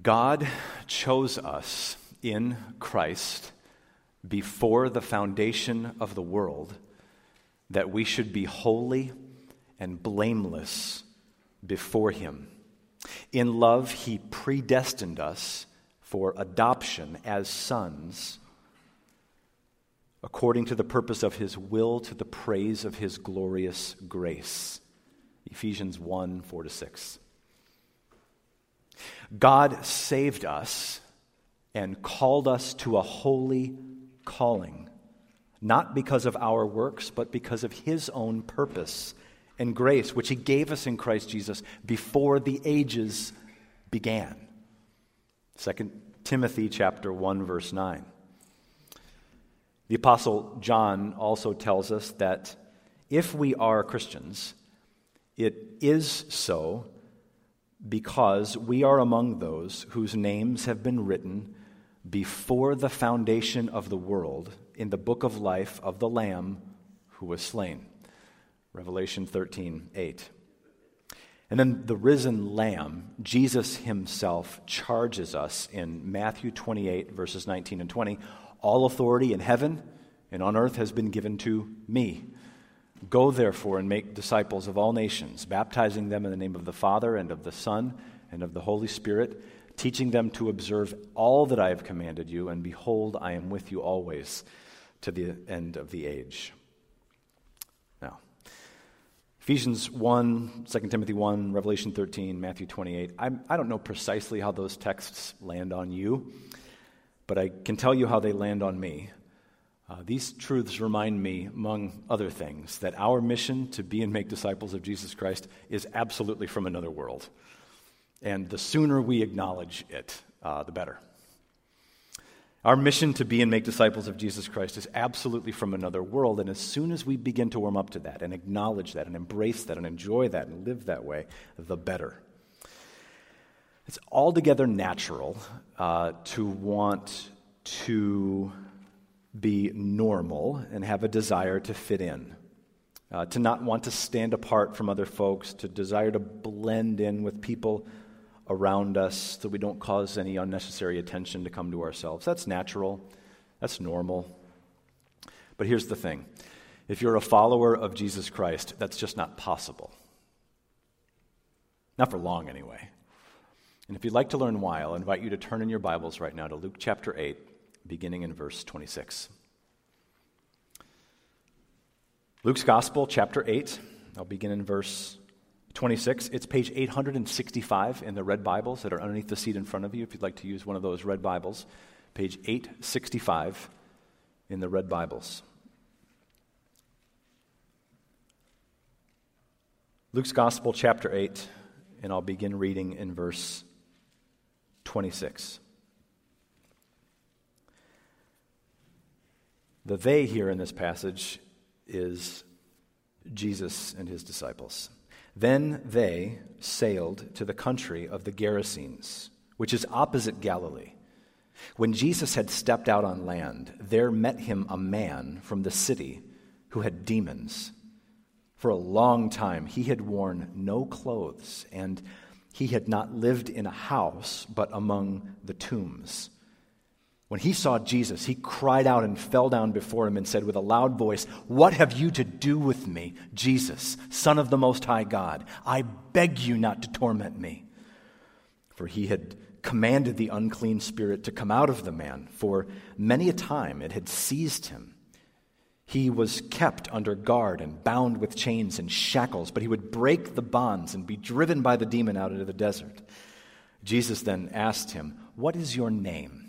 God chose us in Christ before the foundation of the world that we should be holy and blameless before Him. In love, He predestined us for adoption as sons according to the purpose of His will to the praise of His glorious grace. Ephesians 1 4 to 6. God saved us and called us to a holy calling, not because of our works, but because of His own purpose and grace, which He gave us in Christ Jesus before the ages began. 2 Timothy chapter 1 verse 9. The apostle John also tells us that if we are Christians, it is so because we are among those whose names have been written before the foundation of the world in the book of life of the Lamb who was slain. Revelation 13, 8. And then the risen Lamb, Jesus himself, charges us in Matthew 28, verses 19 and 20 All authority in heaven and on earth has been given to me. Go therefore and make disciples of all nations, baptizing them in the name of the Father and of the Son and of the Holy Spirit, teaching them to observe all that I have commanded you, and behold, I am with you always to the end of the age. Now, Ephesians 1, 2 Timothy 1, Revelation 13, Matthew 28. I, I don't know precisely how those texts land on you, but I can tell you how they land on me. Uh, these truths remind me, among other things, that our mission to be and make disciples of Jesus Christ is absolutely from another world. And the sooner we acknowledge it, uh, the better. Our mission to be and make disciples of Jesus Christ is absolutely from another world. And as soon as we begin to warm up to that and acknowledge that and embrace that and enjoy that and live that way, the better. It's altogether natural uh, to want to be normal and have a desire to fit in, uh, to not want to stand apart from other folks, to desire to blend in with people around us so we don't cause any unnecessary attention to come to ourselves. That's natural, that's normal. But here's the thing if you're a follower of Jesus Christ, that's just not possible. Not for long, anyway. And if you'd like to learn why, I'll invite you to turn in your Bibles right now to Luke chapter 8 beginning in verse 26. Luke's Gospel, chapter 8. I'll begin in verse 26. It's page 865 in the red Bibles that are underneath the seat in front of you if you'd like to use one of those red Bibles. Page 865 in the red Bibles. Luke's Gospel, chapter 8, and I'll begin reading in verse 26. The they here in this passage is Jesus and his disciples. Then they sailed to the country of the Gerasenes, which is opposite Galilee. When Jesus had stepped out on land, there met him a man from the city who had demons. For a long time he had worn no clothes, and he had not lived in a house, but among the tombs. When he saw Jesus, he cried out and fell down before him and said with a loud voice, What have you to do with me, Jesus, Son of the Most High God? I beg you not to torment me. For he had commanded the unclean spirit to come out of the man, for many a time it had seized him. He was kept under guard and bound with chains and shackles, but he would break the bonds and be driven by the demon out into the desert. Jesus then asked him, What is your name?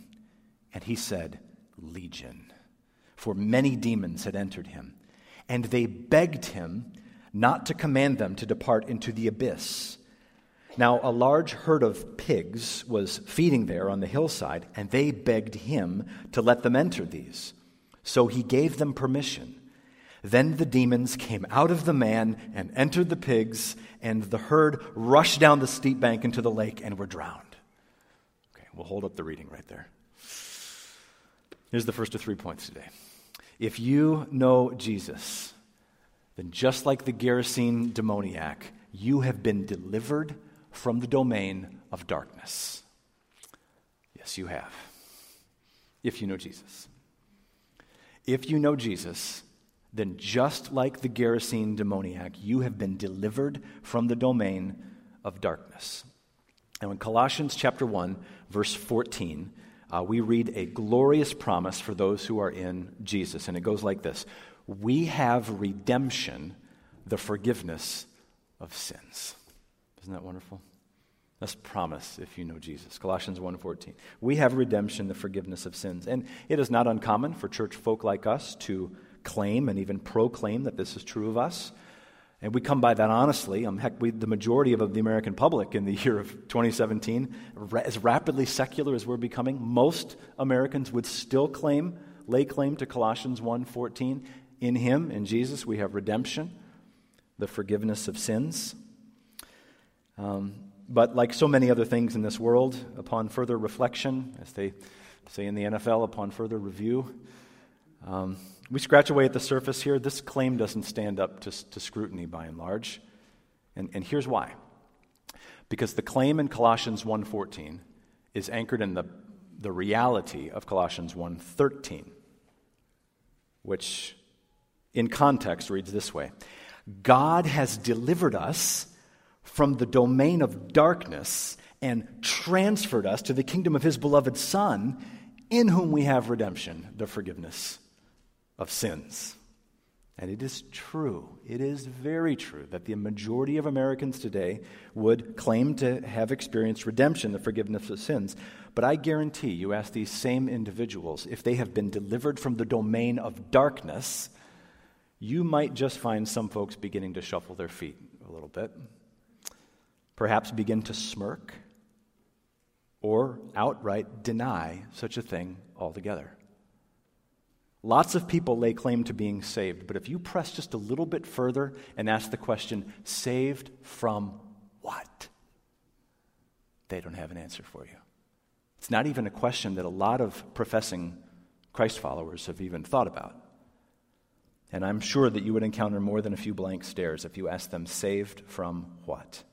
And he said, Legion. For many demons had entered him. And they begged him not to command them to depart into the abyss. Now, a large herd of pigs was feeding there on the hillside, and they begged him to let them enter these. So he gave them permission. Then the demons came out of the man and entered the pigs, and the herd rushed down the steep bank into the lake and were drowned. Okay, we'll hold up the reading right there. Here's the first of three points today. If you know Jesus, then just like the Gerasene demoniac, you have been delivered from the domain of darkness. Yes, you have. If you know Jesus. If you know Jesus, then just like the Gerasene demoniac, you have been delivered from the domain of darkness. Now, in Colossians chapter 1, verse 14, uh, we read a glorious promise for those who are in Jesus. And it goes like this We have redemption, the forgiveness of sins. Isn't that wonderful? That's promise if you know Jesus. Colossians 1:14. We have redemption, the forgiveness of sins. And it is not uncommon for church folk like us to claim and even proclaim that this is true of us. And we come by that honestly. Um, heck, we, the majority of the American public in the year of 2017, as rapidly secular as we're becoming, most Americans would still claim, lay claim to Colossians 1:14. In Him, in Jesus, we have redemption, the forgiveness of sins. Um, but like so many other things in this world, upon further reflection, as they say in the NFL, upon further review, um, we scratch away at the surface here. This claim doesn't stand up to, to scrutiny by and large. And, and here's why. Because the claim in Colossians 1.14 is anchored in the, the reality of Colossians 1.13, which in context reads this way God has delivered us from the domain of darkness and transferred us to the kingdom of his beloved Son, in whom we have redemption, the forgiveness of sins. And it is true, it is very true, that the majority of Americans today would claim to have experienced redemption, the forgiveness of sins. But I guarantee you, ask these same individuals, if they have been delivered from the domain of darkness, you might just find some folks beginning to shuffle their feet a little bit perhaps begin to smirk, or outright deny such a thing altogether. Lots of people lay claim to being saved, but if you press just a little bit further and ask the question, saved from what? They don't have an answer for you. It's not even a question that a lot of professing Christ followers have even thought about. And I'm sure that you would encounter more than a few blank stares if you asked them, saved from what?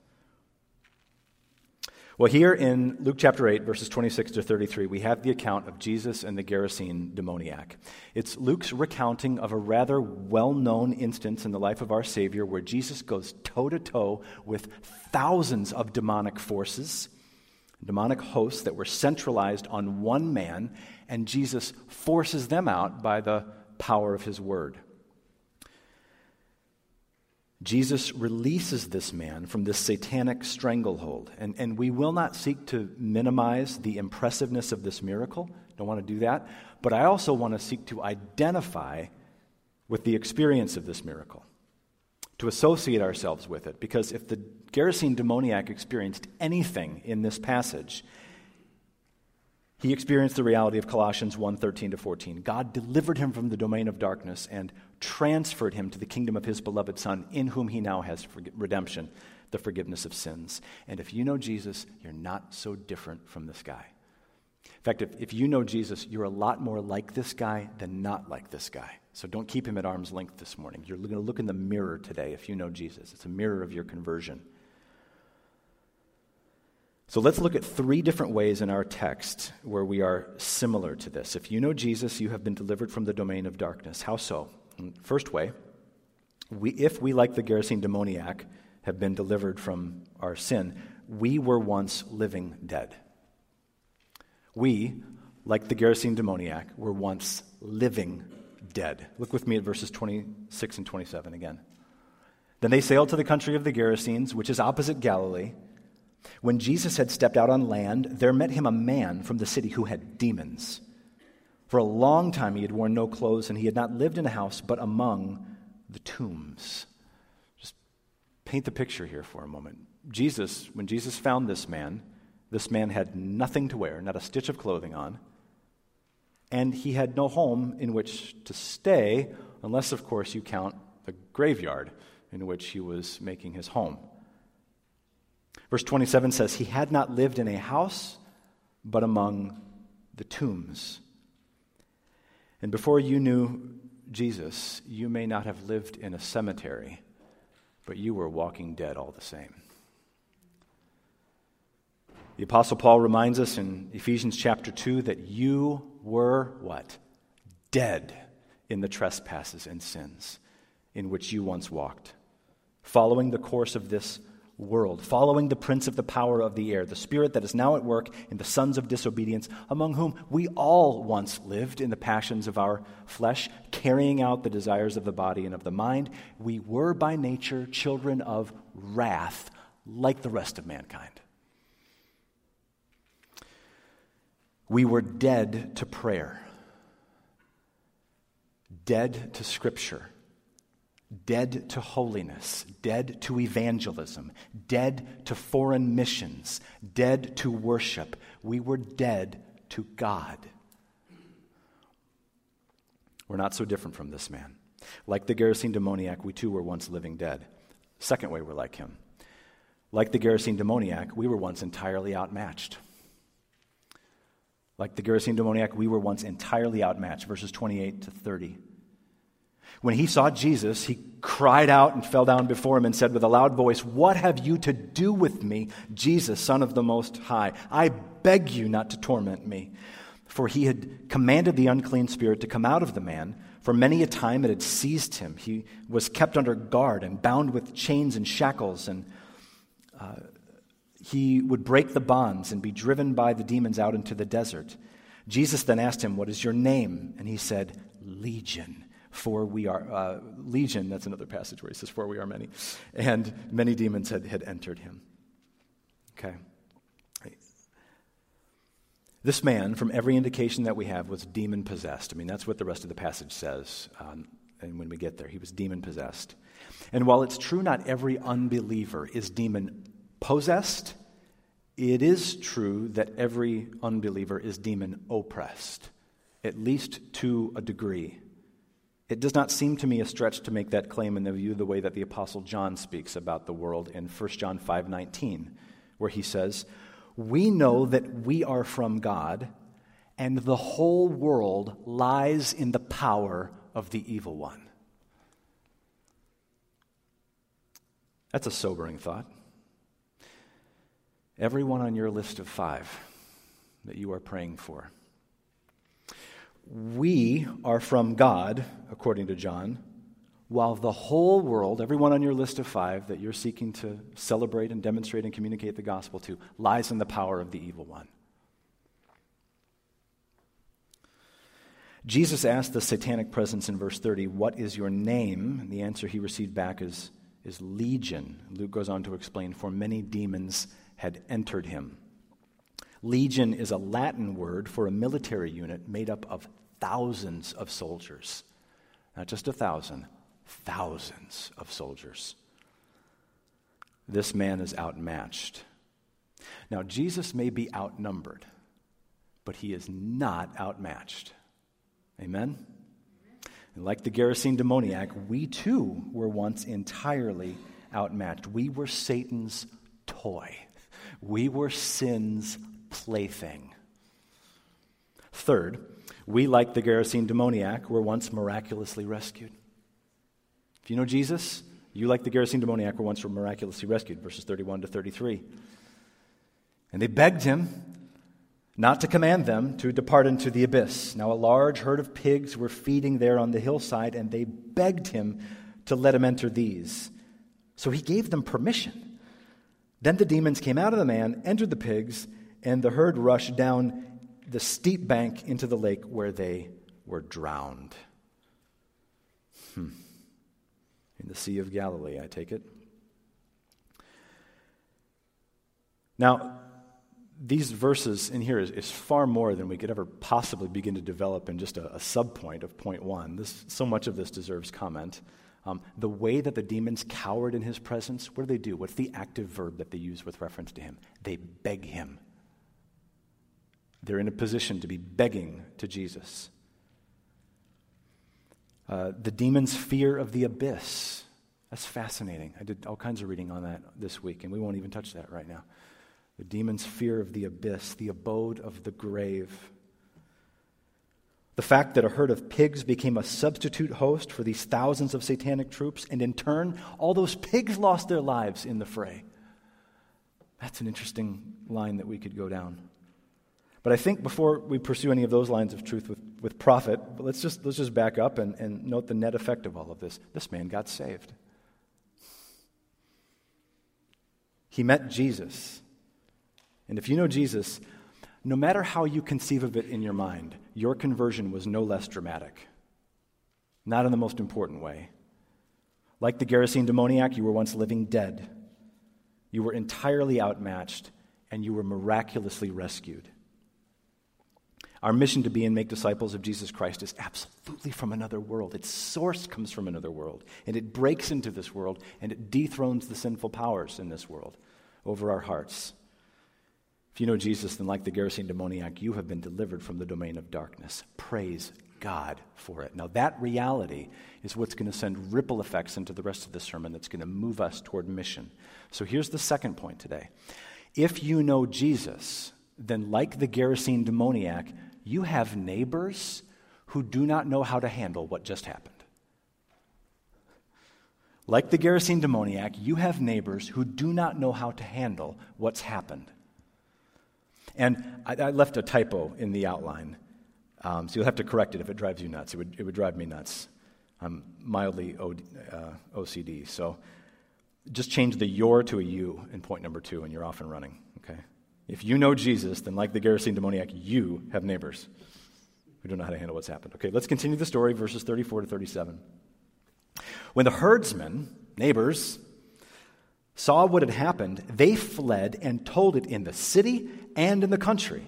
Well, here in Luke chapter 8, verses 26 to 33, we have the account of Jesus and the Gerasene demoniac. It's Luke's recounting of a rather well known instance in the life of our Savior where Jesus goes toe to toe with thousands of demonic forces, demonic hosts that were centralized on one man, and Jesus forces them out by the power of his word. Jesus releases this man from this satanic stranglehold. And, and we will not seek to minimize the impressiveness of this miracle. Don't want to do that. But I also want to seek to identify with the experience of this miracle, to associate ourselves with it. Because if the Gerasene demoniac experienced anything in this passage, he experienced the reality of Colossians 1 13 to 14. God delivered him from the domain of darkness and transferred him to the kingdom of his beloved Son, in whom he now has redemption, the forgiveness of sins. And if you know Jesus, you're not so different from this guy. In fact, if, if you know Jesus, you're a lot more like this guy than not like this guy. So don't keep him at arm's length this morning. You're going to look in the mirror today if you know Jesus. It's a mirror of your conversion. So let's look at three different ways in our text where we are similar to this. If you know Jesus, you have been delivered from the domain of darkness. How so? First way, we, if we, like the Gerasene demoniac, have been delivered from our sin, we were once living dead. We, like the Gerasene demoniac, were once living dead. Look with me at verses 26 and 27 again. Then they sailed to the country of the Gerasenes, which is opposite Galilee. When Jesus had stepped out on land, there met him a man from the city who had demons. For a long time he had worn no clothes, and he had not lived in a house, but among the tombs. Just paint the picture here for a moment. Jesus, when Jesus found this man, this man had nothing to wear, not a stitch of clothing on, and he had no home in which to stay, unless, of course, you count the graveyard in which he was making his home. Verse 27 says, He had not lived in a house, but among the tombs. And before you knew Jesus, you may not have lived in a cemetery, but you were walking dead all the same. The Apostle Paul reminds us in Ephesians chapter 2 that you were what? Dead in the trespasses and sins in which you once walked, following the course of this world, following the prince of the power of the air, the spirit that is now at work in the sons of disobedience, among whom we all once lived in the passions of our flesh, carrying out the desires of the body and of the mind. We were by nature children of wrath, like the rest of mankind. We were dead to prayer, dead to Scripture dead to holiness, dead to evangelism, dead to foreign missions, dead to worship. We were dead to God. We're not so different from this man. Like the Gerasene demoniac, we too were once living dead. Second way we're like him. Like the Gerasene demoniac, we were once entirely outmatched. Like the Gerasene demoniac, we were once entirely outmatched. Verses 28 to 30. When he saw Jesus, he cried out and fell down before him and said with a loud voice, What have you to do with me, Jesus, Son of the Most High? I beg you not to torment me. For he had commanded the unclean spirit to come out of the man. For many a time it had seized him. He was kept under guard and bound with chains and shackles, and uh, he would break the bonds and be driven by the demons out into the desert. Jesus then asked him, What is your name? And he said, Legion for we are, uh, Legion, that's another passage where he says, for we are many. And many demons had, had entered him. Okay. This man, from every indication that we have, was demon possessed. I mean, that's what the rest of the passage says. Um, and when we get there, he was demon possessed. And while it's true not every unbeliever is demon possessed, it is true that every unbeliever is demon oppressed, at least to a degree. It does not seem to me a stretch to make that claim in the view the way that the apostle John speaks about the world in 1 John 5:19, where he says, "We know that we are from God, and the whole world lies in the power of the evil one." That's a sobering thought. Everyone on your list of 5 that you are praying for we are from God, according to John, while the whole world, everyone on your list of five that you're seeking to celebrate and demonstrate and communicate the gospel to, lies in the power of the evil one. Jesus asked the satanic presence in verse 30, What is your name? And the answer he received back is, is Legion. Luke goes on to explain, For many demons had entered him. Legion is a Latin word for a military unit made up of thousands of soldiers. Not just a thousand, thousands of soldiers. This man is outmatched. Now, Jesus may be outnumbered, but he is not outmatched. Amen? And like the Gerasene demoniac, we too were once entirely outmatched. We were Satan's toy, we were sin's plaything. Third, we, like the Gerasene demoniac, were once miraculously rescued. If you know Jesus, you, like the Gerasene demoniac, were once miraculously rescued, verses 31 to 33. And they begged him not to command them to depart into the abyss. Now, a large herd of pigs were feeding there on the hillside, and they begged him to let him enter these. So he gave them permission. Then the demons came out of the man, entered the pigs, and the herd rushed down the steep bank into the lake where they were drowned. Hmm. In the Sea of Galilee, I take it. Now, these verses in here is, is, far more than we could ever possibly begin to develop in just a, a subpoint of point one. This, so much of this deserves comment. Um, the way that the demons cowered in his presence, what do they do? What's the active verb that they use with reference to him? They beg him they're in a position to be begging to Jesus. Uh, the demon's fear of the abyss. That's fascinating. I did all kinds of reading on that this week, and we won't even touch that right now. The demon's fear of the abyss, the abode of the grave. The fact that a herd of pigs became a substitute host for these thousands of satanic troops, and in turn, all those pigs lost their lives in the fray. That's an interesting line that we could go down. But I think before we pursue any of those lines of truth with, with profit, let's just, let's just back up and, and note the net effect of all of this. This man got saved. He met Jesus. And if you know Jesus, no matter how you conceive of it in your mind, your conversion was no less dramatic. Not in the most important way. Like the Gerasene demoniac, you were once living dead. You were entirely outmatched, and you were miraculously rescued. Our mission to be and make disciples of Jesus Christ is absolutely from another world. Its source comes from another world, and it breaks into this world, and it dethrones the sinful powers in this world over our hearts. If you know Jesus, then like the Gerasene demoniac, you have been delivered from the domain of darkness. Praise God for it. Now, that reality is what's going to send ripple effects into the rest of the sermon that's going to move us toward mission. So, here's the second point today. If you know Jesus, then like the Gerasene demoniac, you have neighbors who do not know how to handle what just happened. Like the Gerasene demoniac, you have neighbors who do not know how to handle what's happened. And I, I left a typo in the outline, um, so you'll have to correct it if it drives you nuts. It would, it would drive me nuts. I'm mildly uh, OCD, so just change the your to a you in point number two, and you're off and running? If you know Jesus, then like the Gerasene demoniac, you have neighbors who don't know how to handle what's happened. Okay, let's continue the story, verses 34 to 37. When the herdsmen, neighbors, saw what had happened, they fled and told it in the city and in the country.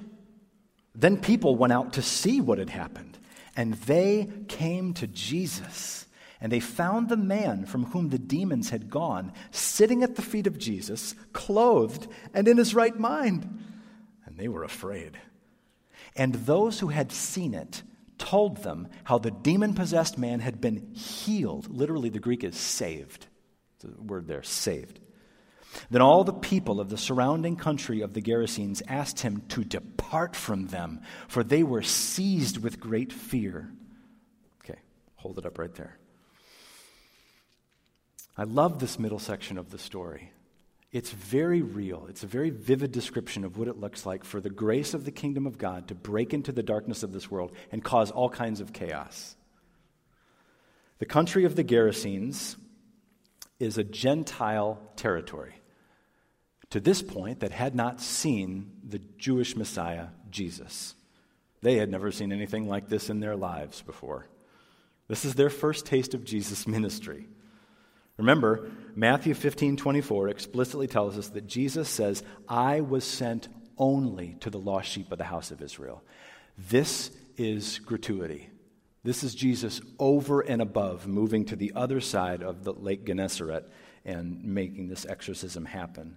Then people went out to see what had happened, and they came to Jesus. And they found the man from whom the demons had gone sitting at the feet of Jesus, clothed and in his right mind. And they were afraid. And those who had seen it told them how the demon possessed man had been healed. Literally, the Greek is saved. The word there, saved. Then all the people of the surrounding country of the Gerasenes asked him to depart from them, for they were seized with great fear. Okay, hold it up right there. I love this middle section of the story. It's very real. It's a very vivid description of what it looks like for the grace of the kingdom of God to break into the darkness of this world and cause all kinds of chaos. The country of the Gerasenes is a Gentile territory to this point that had not seen the Jewish Messiah, Jesus. They had never seen anything like this in their lives before. This is their first taste of Jesus' ministry. Remember, Matthew 15 24 explicitly tells us that Jesus says, I was sent only to the lost sheep of the house of Israel. This is gratuity. This is Jesus over and above, moving to the other side of the Lake Gennesaret and making this exorcism happen.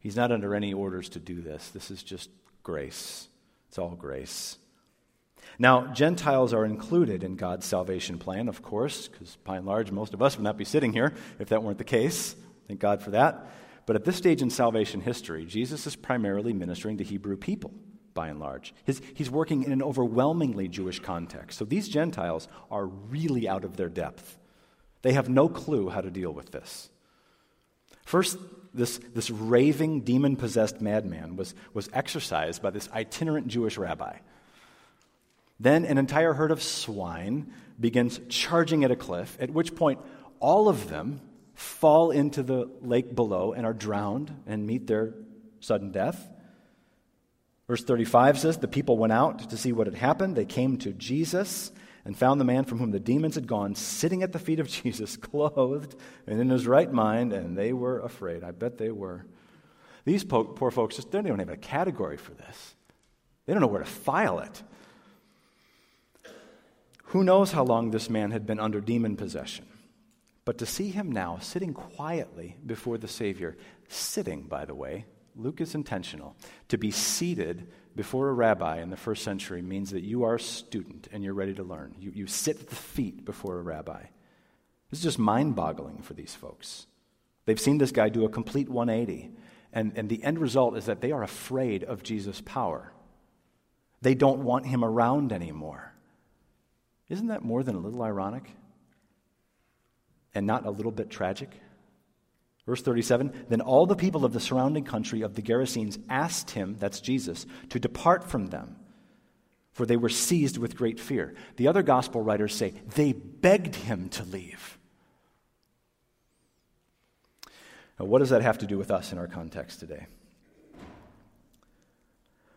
He's not under any orders to do this. This is just grace. It's all grace. Now, Gentiles are included in God's salvation plan, of course, because by and large, most of us would not be sitting here if that weren't the case. Thank God for that. But at this stage in salvation history, Jesus is primarily ministering to Hebrew people, by and large. His, he's working in an overwhelmingly Jewish context. So these Gentiles are really out of their depth. They have no clue how to deal with this. First, this, this raving, demon possessed madman was, was exorcised by this itinerant Jewish rabbi. Then an entire herd of swine begins charging at a cliff, at which point all of them fall into the lake below and are drowned and meet their sudden death. Verse 35 says The people went out to see what had happened. They came to Jesus and found the man from whom the demons had gone sitting at the feet of Jesus, clothed and in his right mind, and they were afraid. I bet they were. These po- poor folks just they don't even have a category for this. They don't know where to file it. Who knows how long this man had been under demon possession? But to see him now sitting quietly before the Savior, sitting, by the way, Luke is intentional. To be seated before a rabbi in the first century means that you are a student and you're ready to learn. You, you sit at the feet before a rabbi. This is just mind boggling for these folks. They've seen this guy do a complete 180, and, and the end result is that they are afraid of Jesus' power. They don't want him around anymore. Isn't that more than a little ironic? And not a little bit tragic? Verse 37 Then all the people of the surrounding country of the Gerasenes asked him, that's Jesus, to depart from them, for they were seized with great fear. The other gospel writers say they begged him to leave. Now, what does that have to do with us in our context today?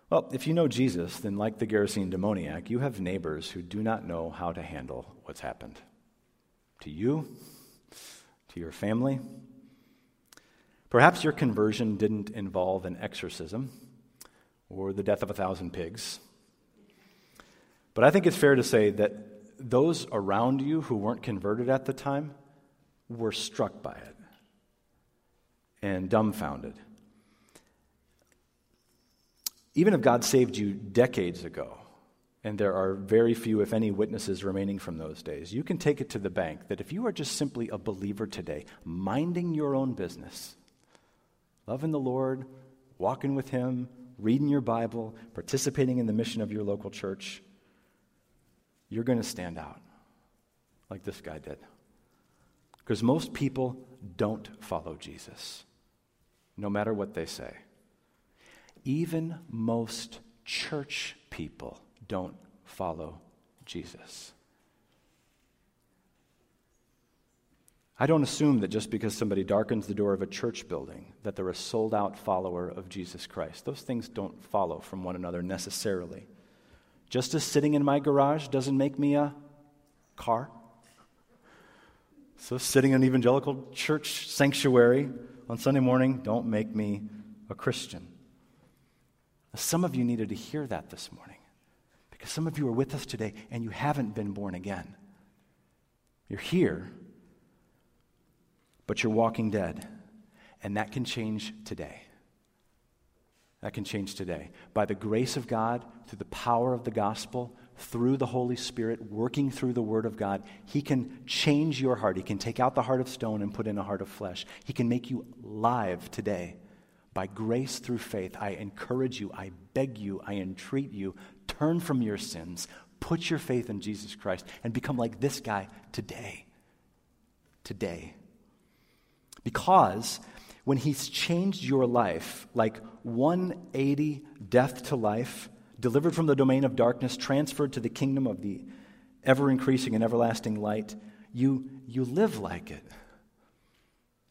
Well, if you know Jesus, then like the Gerasene demoniac, you have neighbors who do not know how to handle what's happened to you, to your family. Perhaps your conversion didn't involve an exorcism or the death of a thousand pigs. But I think it's fair to say that those around you who weren't converted at the time were struck by it and dumbfounded. Even if God saved you decades ago, and there are very few, if any, witnesses remaining from those days, you can take it to the bank that if you are just simply a believer today, minding your own business, loving the Lord, walking with Him, reading your Bible, participating in the mission of your local church, you're going to stand out like this guy did. Because most people don't follow Jesus, no matter what they say. Even most church people don't follow Jesus. I don't assume that just because somebody darkens the door of a church building that they're a sold out follower of Jesus Christ. Those things don't follow from one another necessarily. Just as sitting in my garage doesn't make me a car. So sitting in an evangelical church sanctuary on Sunday morning don't make me a Christian. Some of you needed to hear that this morning because some of you are with us today and you haven't been born again. You're here, but you're walking dead. And that can change today. That can change today. By the grace of God, through the power of the gospel, through the Holy Spirit, working through the Word of God, He can change your heart. He can take out the heart of stone and put in a heart of flesh. He can make you live today by grace through faith, I encourage you, I beg you, I entreat you, turn from your sins, put your faith in Jesus Christ, and become like this guy today. Today. Because when he's changed your life, like 180 death to life, delivered from the domain of darkness, transferred to the kingdom of the ever increasing and everlasting light, you, you live like it.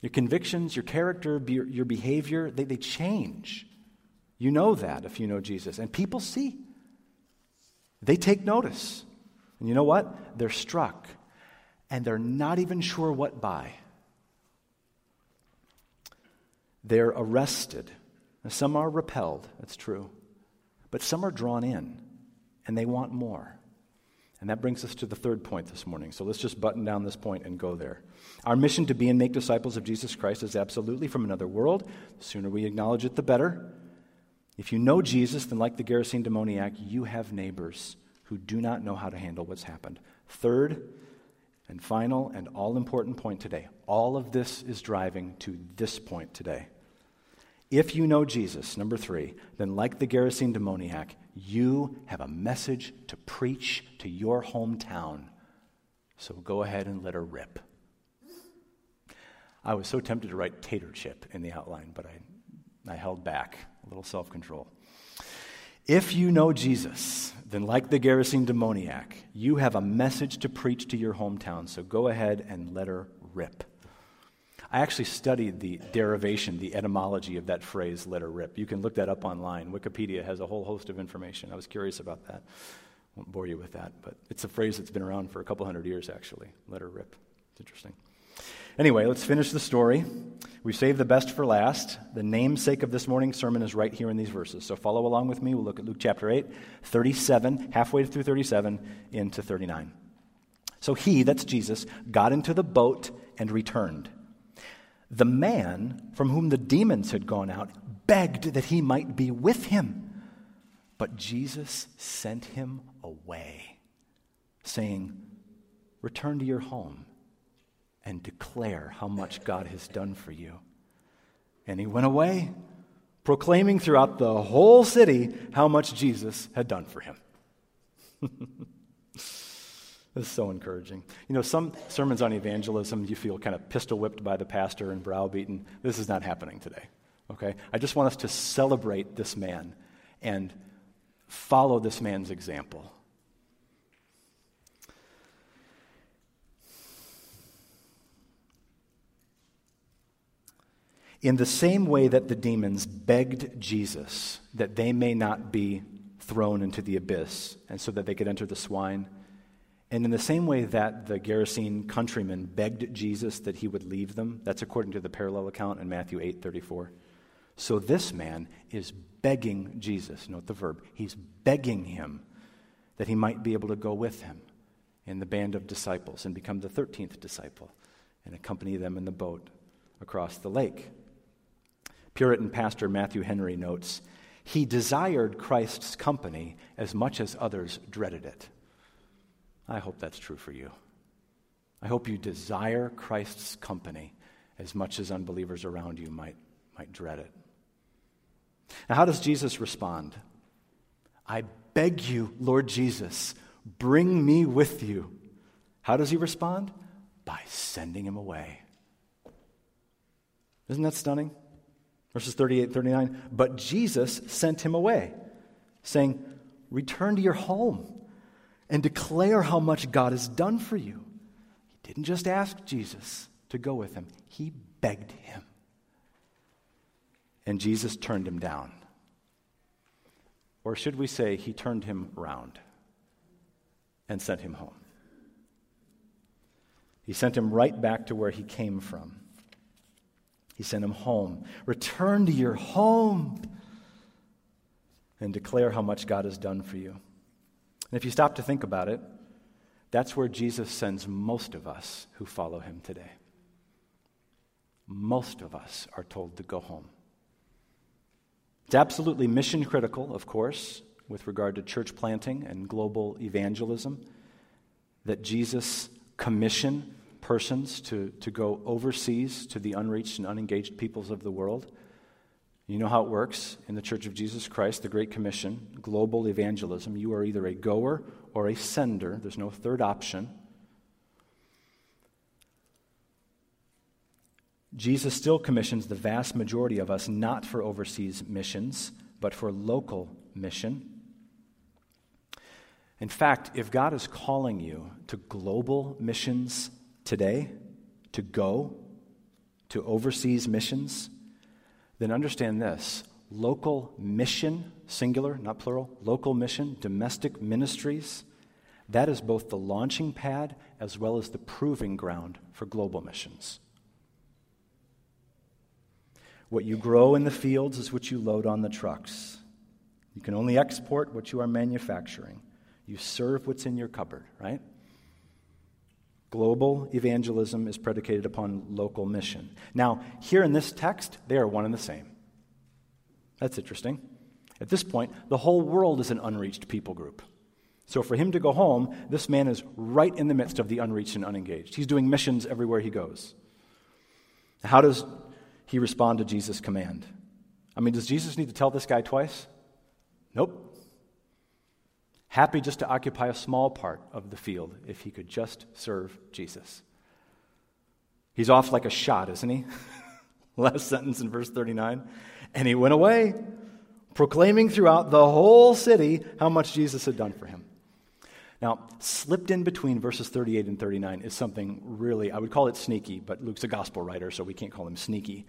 Your convictions, your character, your behavior, they, they change. You know that if you know Jesus. And people see. They take notice. And you know what? They're struck. And they're not even sure what by. They're arrested. Some are repelled, that's true. But some are drawn in, and they want more. And that brings us to the third point this morning. So let's just button down this point and go there. Our mission to be and make disciples of Jesus Christ is absolutely from another world. The sooner we acknowledge it, the better. If you know Jesus, then like the Gerasene demoniac, you have neighbors who do not know how to handle what's happened. Third and final and all important point today. All of this is driving to this point today. If you know Jesus, number three, then like the Gerasene demoniac, you have a message to preach to your hometown. So go ahead and let her rip. I was so tempted to write tater chip in the outline, but I, I held back, a little self control. If you know Jesus, then like the Gerasene demoniac, you have a message to preach to your hometown. So go ahead and let her rip. I actually studied the derivation, the etymology of that phrase, let her rip. You can look that up online. Wikipedia has a whole host of information. I was curious about that. Won't bore you with that, but it's a phrase that's been around for a couple hundred years, actually. Let her rip. It's interesting. Anyway, let's finish the story. We saved the best for last. The namesake of this morning's sermon is right here in these verses. So follow along with me. We'll look at Luke chapter 8, 37, halfway through 37 into 39. So he, that's Jesus, got into the boat and returned. The man from whom the demons had gone out begged that he might be with him. But Jesus sent him away, saying, Return to your home and declare how much God has done for you. And he went away, proclaiming throughout the whole city how much Jesus had done for him. This is so encouraging. You know, some sermons on evangelism, you feel kind of pistol whipped by the pastor and browbeaten. This is not happening today. Okay? I just want us to celebrate this man and follow this man's example. In the same way that the demons begged Jesus that they may not be thrown into the abyss, and so that they could enter the swine, and in the same way that the Gerasene countrymen begged Jesus that he would leave them, that's according to the parallel account in Matthew 8 34. So this man is begging Jesus, note the verb, he's begging him that he might be able to go with him in the band of disciples and become the 13th disciple and accompany them in the boat across the lake. Puritan pastor Matthew Henry notes, he desired Christ's company as much as others dreaded it. I hope that's true for you. I hope you desire Christ's company as much as unbelievers around you might, might dread it. Now, how does Jesus respond? I beg you, Lord Jesus, bring me with you. How does he respond? By sending him away. Isn't that stunning? Verses 38 39. But Jesus sent him away, saying, Return to your home and declare how much God has done for you. He didn't just ask Jesus to go with him, he begged him. And Jesus turned him down. Or should we say, he turned him round and sent him home? He sent him right back to where he came from. He sent him home. Return to your home and declare how much God has done for you. And if you stop to think about it, that's where Jesus sends most of us who follow him today. Most of us are told to go home. It's absolutely mission critical, of course, with regard to church planting and global evangelism, that Jesus commission persons to, to go overseas to the unreached and unengaged peoples of the world. You know how it works in the Church of Jesus Christ, the Great Commission, global evangelism. You are either a goer or a sender, there's no third option. Jesus still commissions the vast majority of us not for overseas missions, but for local mission. In fact, if God is calling you to global missions today, to go to overseas missions, then understand this local mission, singular, not plural, local mission, domestic ministries, that is both the launching pad as well as the proving ground for global missions. What you grow in the fields is what you load on the trucks. You can only export what you are manufacturing. You serve what's in your cupboard, right? Global evangelism is predicated upon local mission. Now, here in this text, they are one and the same. That's interesting. At this point, the whole world is an unreached people group. So for him to go home, this man is right in the midst of the unreached and unengaged. He's doing missions everywhere he goes. How does he respond to Jesus' command? I mean, does Jesus need to tell this guy twice? Nope happy just to occupy a small part of the field if he could just serve Jesus. He's off like a shot, isn't he? Last sentence in verse 39. And he went away, proclaiming throughout the whole city how much Jesus had done for him. Now, slipped in between verses 38 and 39 is something really, I would call it sneaky, but Luke's a gospel writer, so we can't call him sneaky.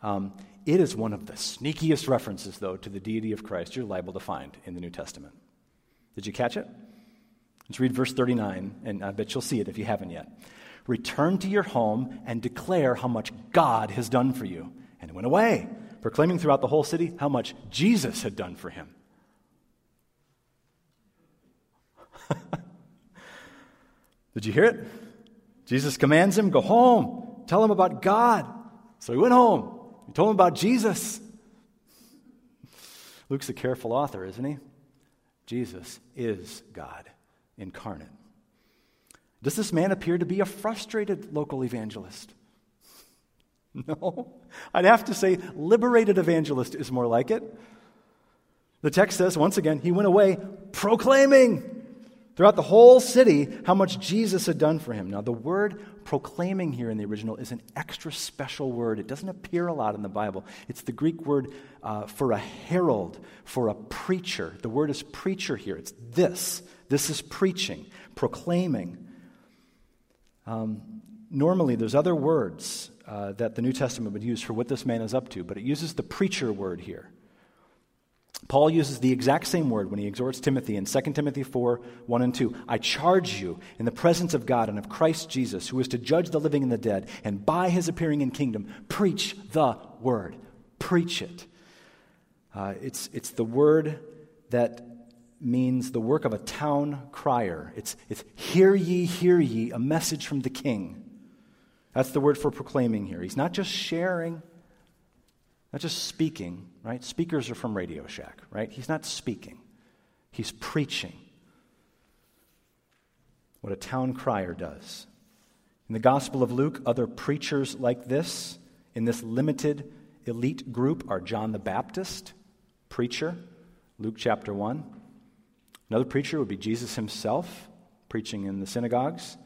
Um, it is one of the sneakiest references, though, to the deity of Christ you're liable to find in the New Testament. Did you catch it? Let's read verse 39, and I bet you'll see it if you haven't yet. Return to your home and declare how much God has done for you. And he went away, proclaiming throughout the whole city how much Jesus had done for him. Did you hear it? Jesus commands him, go home, tell him about God. So he went home. He told him about Jesus. Luke's a careful author, isn't he? Jesus is God incarnate. Does this man appear to be a frustrated local evangelist? No. I'd have to say, liberated evangelist is more like it. The text says, once again, he went away proclaiming throughout the whole city how much Jesus had done for him. Now, the word proclaiming here in the original is an extra special word. It doesn't appear a lot in the Bible. It's the Greek word uh, for a herald, for a preacher. The word is preacher here. It's this. This is preaching, proclaiming. Um, normally, there's other words uh, that the New Testament would use for what this man is up to, but it uses the preacher word here. Paul uses the exact same word when he exhorts Timothy in 2 Timothy 4 1 and 2. I charge you in the presence of God and of Christ Jesus, who is to judge the living and the dead, and by his appearing in kingdom, preach the word. Preach it. Uh, it's, it's the word that means the work of a town crier. It's, it's hear ye, hear ye, a message from the king. That's the word for proclaiming here. He's not just sharing, not just speaking, right? Speakers are from Radio Shack, right? He's not speaking, he's preaching. What a town crier does. In the Gospel of Luke, other preachers like this, in this limited elite group, are John the Baptist, preacher, Luke chapter 1. Another preacher would be Jesus himself, preaching in the synagogues.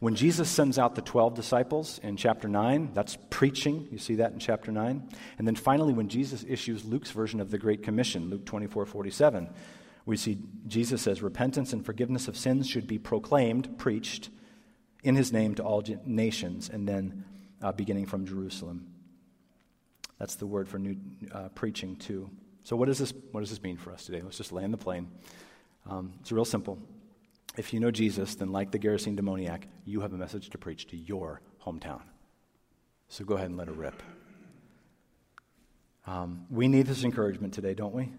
When Jesus sends out the 12 disciples in chapter 9, that's preaching. You see that in chapter 9. And then finally, when Jesus issues Luke's version of the Great Commission, Luke 24 47, we see Jesus says, Repentance and forgiveness of sins should be proclaimed, preached in his name to all nations, and then uh, beginning from Jerusalem. That's the word for new uh, preaching, too. So, what does, this, what does this mean for us today? Let's just land the plane. Um, it's real simple. If you know Jesus, then like the Gerasene demoniac, you have a message to preach to your hometown. So go ahead and let it rip. Um, we need this encouragement today, don't we?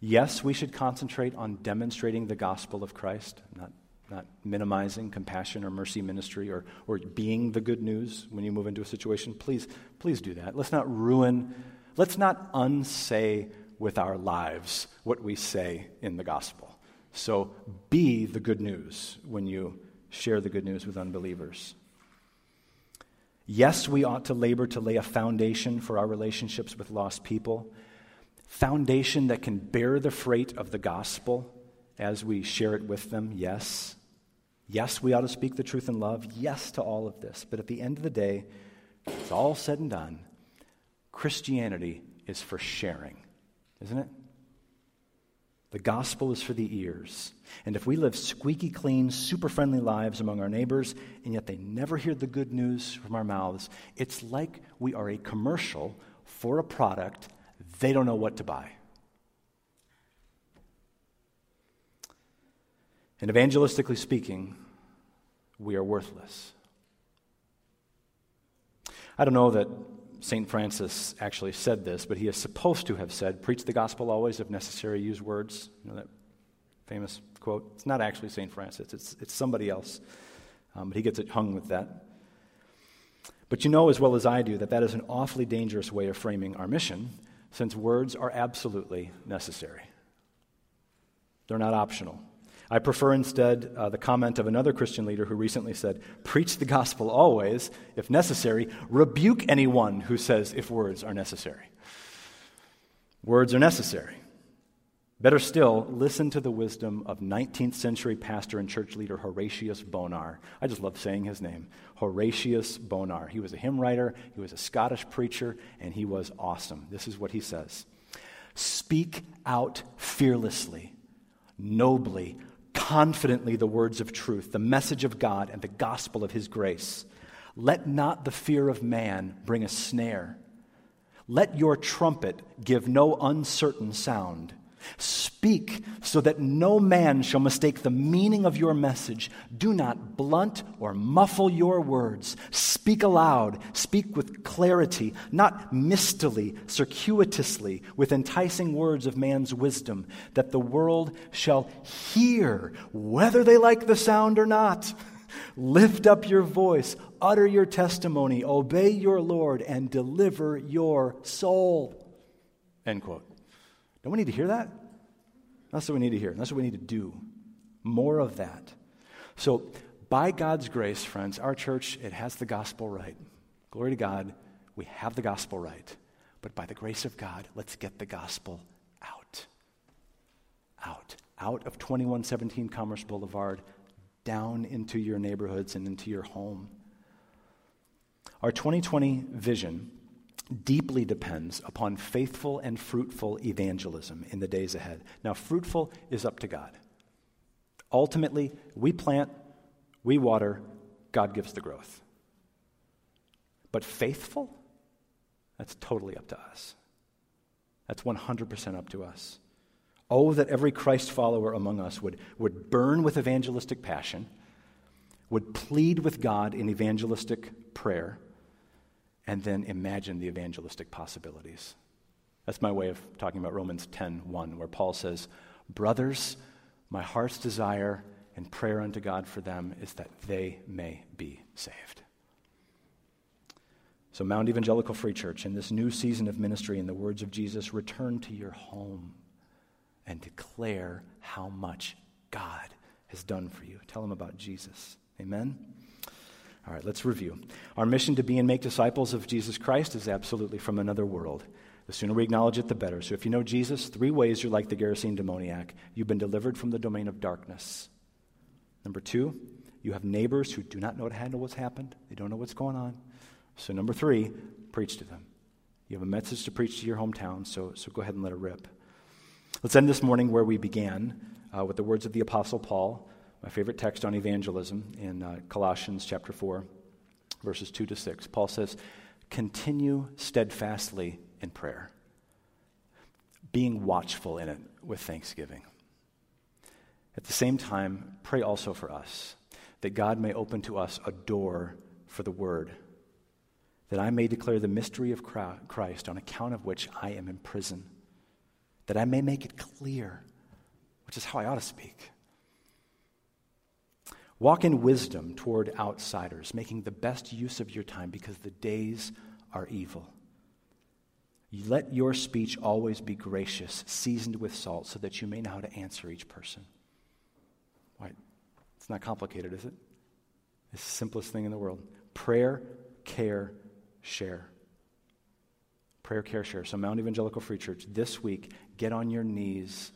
Yes, we should concentrate on demonstrating the gospel of Christ, not, not minimizing compassion or mercy ministry or, or being the good news when you move into a situation. Please, please do that. Let's not ruin, let's not unsay with our lives what we say in the gospel. So be the good news when you share the good news with unbelievers. Yes, we ought to labor to lay a foundation for our relationships with lost people, foundation that can bear the freight of the gospel as we share it with them. Yes. Yes, we ought to speak the truth in love. Yes to all of this. But at the end of the day, it's all said and done. Christianity is for sharing, isn't it? The gospel is for the ears. And if we live squeaky clean, super friendly lives among our neighbors, and yet they never hear the good news from our mouths, it's like we are a commercial for a product they don't know what to buy. And evangelistically speaking, we are worthless. I don't know that St. Francis actually said this, but he is supposed to have said, Preach the gospel always, if necessary, use words. You know that famous quote? It's not actually St. Francis, it's, it's somebody else. Um, but he gets it hung with that. But you know as well as I do that that is an awfully dangerous way of framing our mission, since words are absolutely necessary. They're not optional. I prefer instead uh, the comment of another Christian leader who recently said, Preach the gospel always, if necessary, rebuke anyone who says if words are necessary. Words are necessary. Better still, listen to the wisdom of 19th century pastor and church leader Horatius Bonar. I just love saying his name. Horatius Bonar. He was a hymn writer, he was a Scottish preacher, and he was awesome. This is what he says Speak out fearlessly, nobly, confidently the words of truth, the message of God, and the gospel of his grace. Let not the fear of man bring a snare. Let your trumpet give no uncertain sound. Speak so that no man shall mistake the meaning of your message. Do not blunt or muffle your words. Speak aloud. Speak with clarity, not mistily, circuitously, with enticing words of man's wisdom, that the world shall hear, whether they like the sound or not. Lift up your voice, utter your testimony, obey your Lord, and deliver your soul. End quote. Don't we need to hear that? That's what we need to hear. That's what we need to do. More of that. So, by God's grace, friends, our church, it has the gospel right. Glory to God, we have the gospel right. But by the grace of God, let's get the gospel out. Out. out of 2117 Commerce Boulevard, down into your neighborhoods and into your home. Our 2020 vision deeply depends upon faithful and fruitful evangelism in the days ahead. Now, fruitful is up to God. Ultimately, we plant, we water, God gives the growth. But faithful, that's totally up to us. That's 100% up to us. Oh, that every Christ follower among us would, would burn with evangelistic passion, would plead with God in evangelistic prayer, and then imagine the evangelistic possibilities. That's my way of talking about Romans 10 1, where Paul says, Brothers, my heart's desire and prayer unto God for them is that they may be saved. So, Mount Evangelical Free Church, in this new season of ministry, in the words of Jesus, return to your home and declare how much God has done for you. Tell them about Jesus. Amen. All right, let's review. Our mission to be and make disciples of Jesus Christ is absolutely from another world. The sooner we acknowledge it, the better. So if you know Jesus, three ways you're like the Gerasene demoniac. You've been delivered from the domain of darkness. Number two, you have neighbors who do not know to handle what's happened, they don't know what's going on. So, number three, preach to them. You have a message to preach to your hometown, so, so go ahead and let it rip. Let's end this morning where we began uh, with the words of the Apostle Paul my favorite text on evangelism in uh, Colossians chapter 4, verses 2 to 6. Paul says, Continue steadfastly in prayer, being watchful in it with thanksgiving. At the same time, pray also for us, that God may open to us a door for the word, that I may declare the mystery of Christ, on account of which I am in prison, that I may make it clear, which is how I ought to speak Walk in wisdom toward outsiders, making the best use of your time because the days are evil. Let your speech always be gracious, seasoned with salt, so that you may know how to answer each person. Why? It's not complicated, is it? It's the simplest thing in the world. Prayer, care, share. Prayer, care, share. So, Mount Evangelical Free Church, this week, get on your knees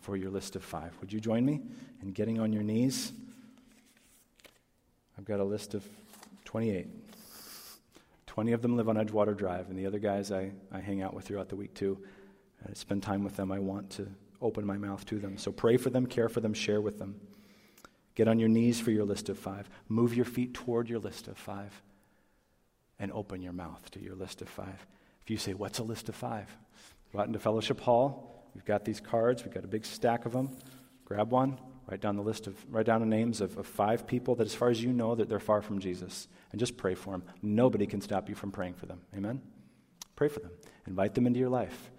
for your list of five. Would you join me in getting on your knees? I've got a list of 28. 20 of them live on Edgewater Drive, and the other guys I, I hang out with throughout the week too. I spend time with them. I want to open my mouth to them. So pray for them, care for them, share with them. Get on your knees for your list of five. Move your feet toward your list of five. And open your mouth to your list of five. If you say, What's a list of five? Go out into Fellowship Hall. We've got these cards, we've got a big stack of them. Grab one, Write down the list of, write down the names of, of five people that, as far as you know, that they're far from Jesus. And just pray for them. Nobody can stop you from praying for them. Amen? Pray for them. Invite them into your life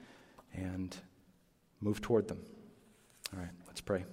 and move toward them. All right, let's pray.